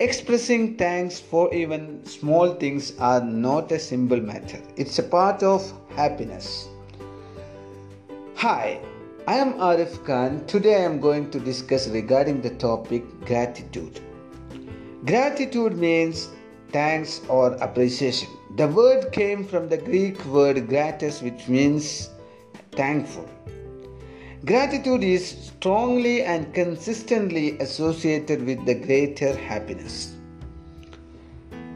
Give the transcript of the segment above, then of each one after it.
expressing thanks for even small things are not a simple matter. It's a part of happiness. Hi, I am Arif Khan. Today I am going to discuss regarding the topic gratitude. Gratitude means thanks or appreciation. The word came from the Greek word gratus, which means thankful. Gratitude is strongly and consistently associated with the greater happiness.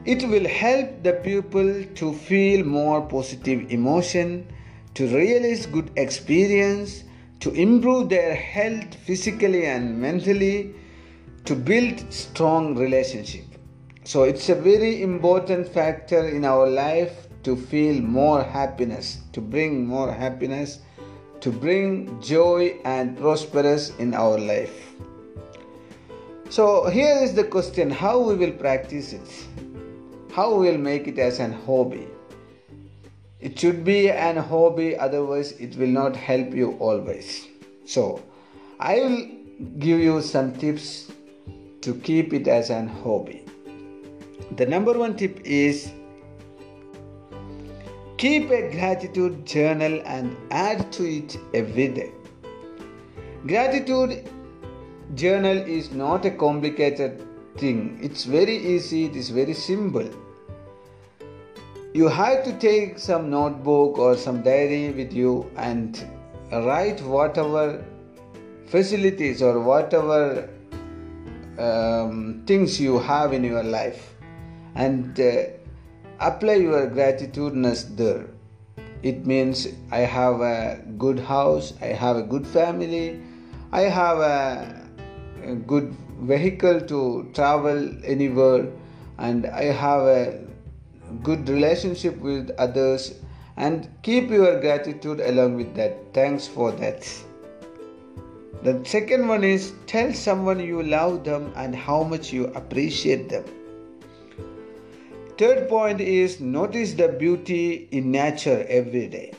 It will help the pupil to feel more positive emotion, to realize good experience, to improve their health physically and mentally, to build strong relationship. So it's a very important factor in our life to feel more happiness, to bring more happiness to bring joy and prosperous in our life. So here is the question how we will practice it? How we will make it as an hobby? It should be an hobby, otherwise, it will not help you always. So, I will give you some tips to keep it as an hobby. The number one tip is Keep a gratitude journal and add to it every day. Gratitude journal is not a complicated thing, it's very easy, it is very simple. You have to take some notebook or some diary with you and write whatever facilities or whatever um, things you have in your life and uh, apply your gratitudeness there. It means I have a good house, I have a good family, I have a, a good vehicle to travel anywhere, and I have a good relationship with others. And keep your gratitude along with that. Thanks for that. The second one is tell someone you love them and how much you appreciate them. Third point is notice the beauty in nature every day.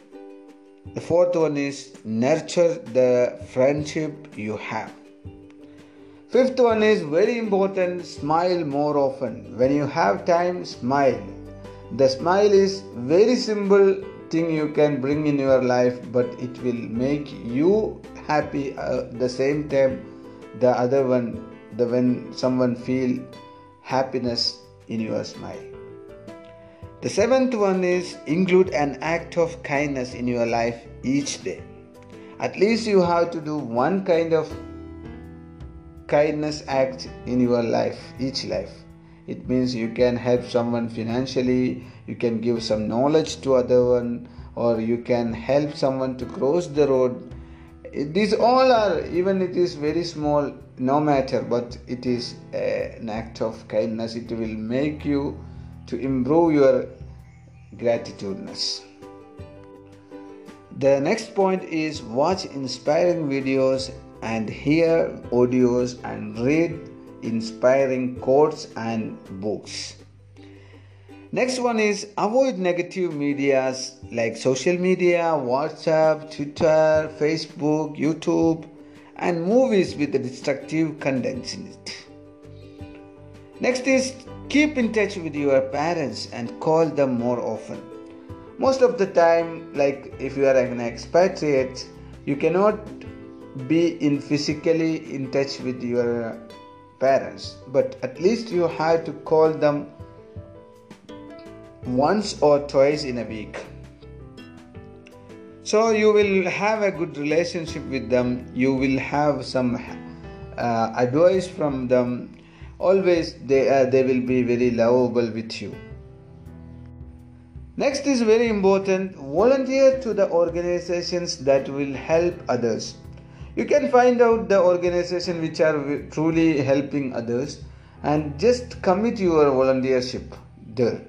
The fourth one is nurture the friendship you have. Fifth one is very important smile more often. When you have time, smile. The smile is very simple thing you can bring in your life, but it will make you happy at uh, the same time the other one the when someone feel happiness in your smile the seventh one is include an act of kindness in your life each day. At least you have to do one kind of kindness act in your life, each life. It means you can help someone financially, you can give some knowledge to other one, or you can help someone to cross the road. These all are, even it is very small, no matter, but it is eh, an act of kindness. It will make you to improve your gratitudeness. The next point is watch inspiring videos and hear audios and read inspiring quotes and books. Next one is avoid negative medias like social media, WhatsApp, Twitter, Facebook, YouTube, and movies with destructive contents in it. Next is keep in touch with your parents and call them more often. Most of the time, like if you are an expatriate, you cannot be in physically in touch with your parents, but at least you have to call them once or twice in a week. So you will have a good relationship with them, you will have some uh, advice from them always they, uh, they will be very lovable with you. Next is very important volunteer to the organizations that will help others. You can find out the organization which are truly helping others and just commit your volunteership there.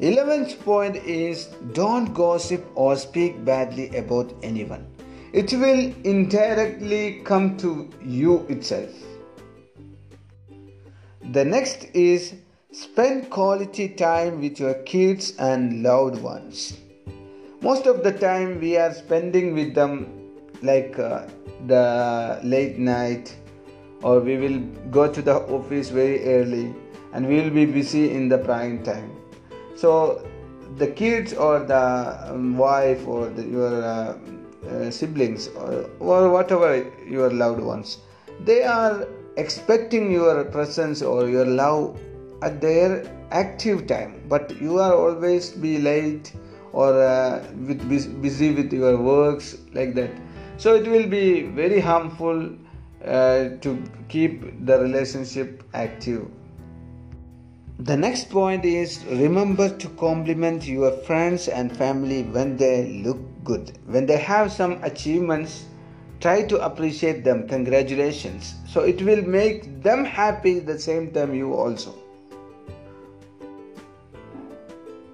11th point is don't gossip or speak badly about anyone. It will indirectly come to you itself. The next is spend quality time with your kids and loved ones. Most of the time, we are spending with them like uh, the late night or we will go to the office very early and we will be busy in the prime time so the kids or the um, wife or the, your uh, uh, siblings or, or whatever your loved ones they are expecting your presence or your love at their active time but you are always be late or uh, with busy with your works like that so it will be very harmful uh, to keep the relationship active the next point is remember to compliment your friends and family when they look good. When they have some achievements, try to appreciate them. Congratulations. So it will make them happy the same time you also.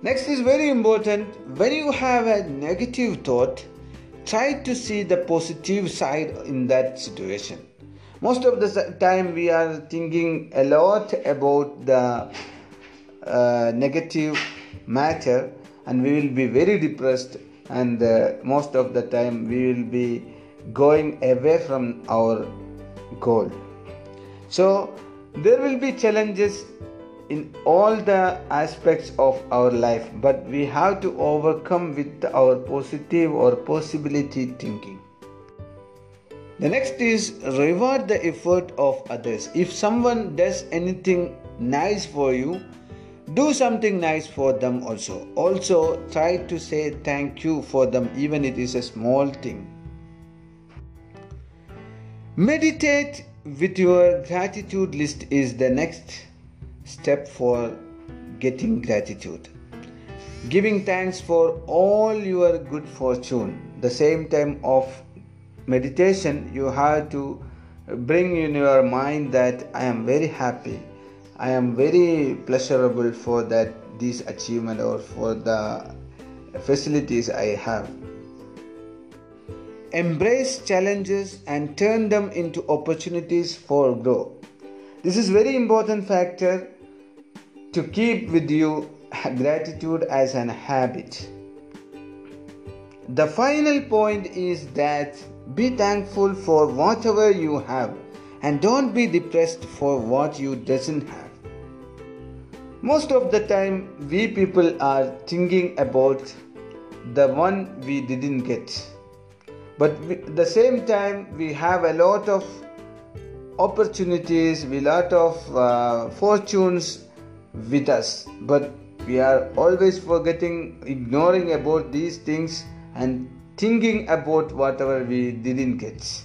Next is very important when you have a negative thought, try to see the positive side in that situation. Most of the time, we are thinking a lot about the uh, negative matter and we will be very depressed and uh, most of the time we will be going away from our goal. So there will be challenges in all the aspects of our life but we have to overcome with our positive or possibility thinking. The next is reward the effort of others. If someone does anything nice for you do something nice for them also. Also try to say thank you for them even it is a small thing meditate with your gratitude list is the next step for getting gratitude. Giving thanks for all your good fortune. The same time of meditation you have to bring in your mind that i am very happy. I am very pleasurable for that this achievement or for the facilities I have. Embrace challenges and turn them into opportunities for growth. This is very important factor to keep with you gratitude as an habit. The final point is that be thankful for whatever you have and don't be depressed for what you doesn't have most of the time we people are thinking about the one we didn't get but at the same time we have a lot of opportunities a lot of uh, fortunes with us. But we are always forgetting ignoring about these things and thinking about whatever we didn't get.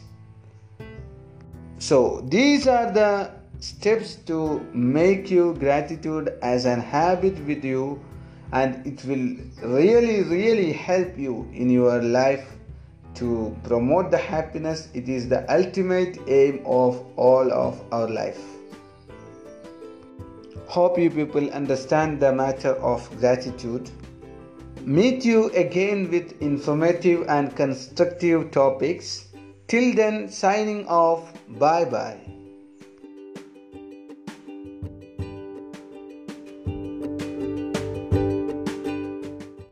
So these are the steps to make you gratitude as an habit with you and it will really really help you in your life to promote the happiness it is the ultimate aim of all of our life. Hope you people understand the matter of gratitude. Meet you again with informative and constructive topics. Till then signing off. Bye bye